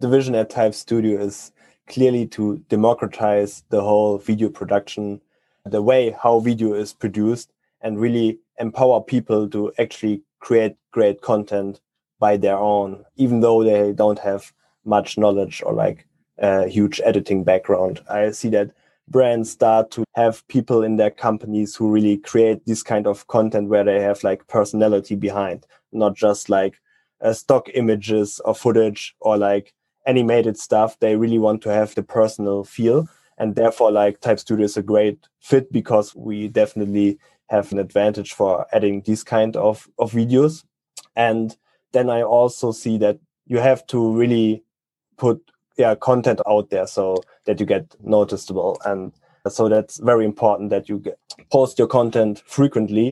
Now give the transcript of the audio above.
the vision at TypeStudio is clearly to democratize the whole video production, the way how video is produced, and really empower people to actually create great content by their own, even though they don't have much knowledge or like a huge editing background. I see that brands start to have people in their companies who really create this kind of content where they have like personality behind, not just like uh, stock images or footage or like animated stuff. They really want to have the personal feel. And therefore, like TypeStudio is a great fit because we definitely have an advantage for adding these kind of, of videos. And then I also see that you have to really put yeah content out there so that you get noticeable and so that's very important that you get, post your content frequently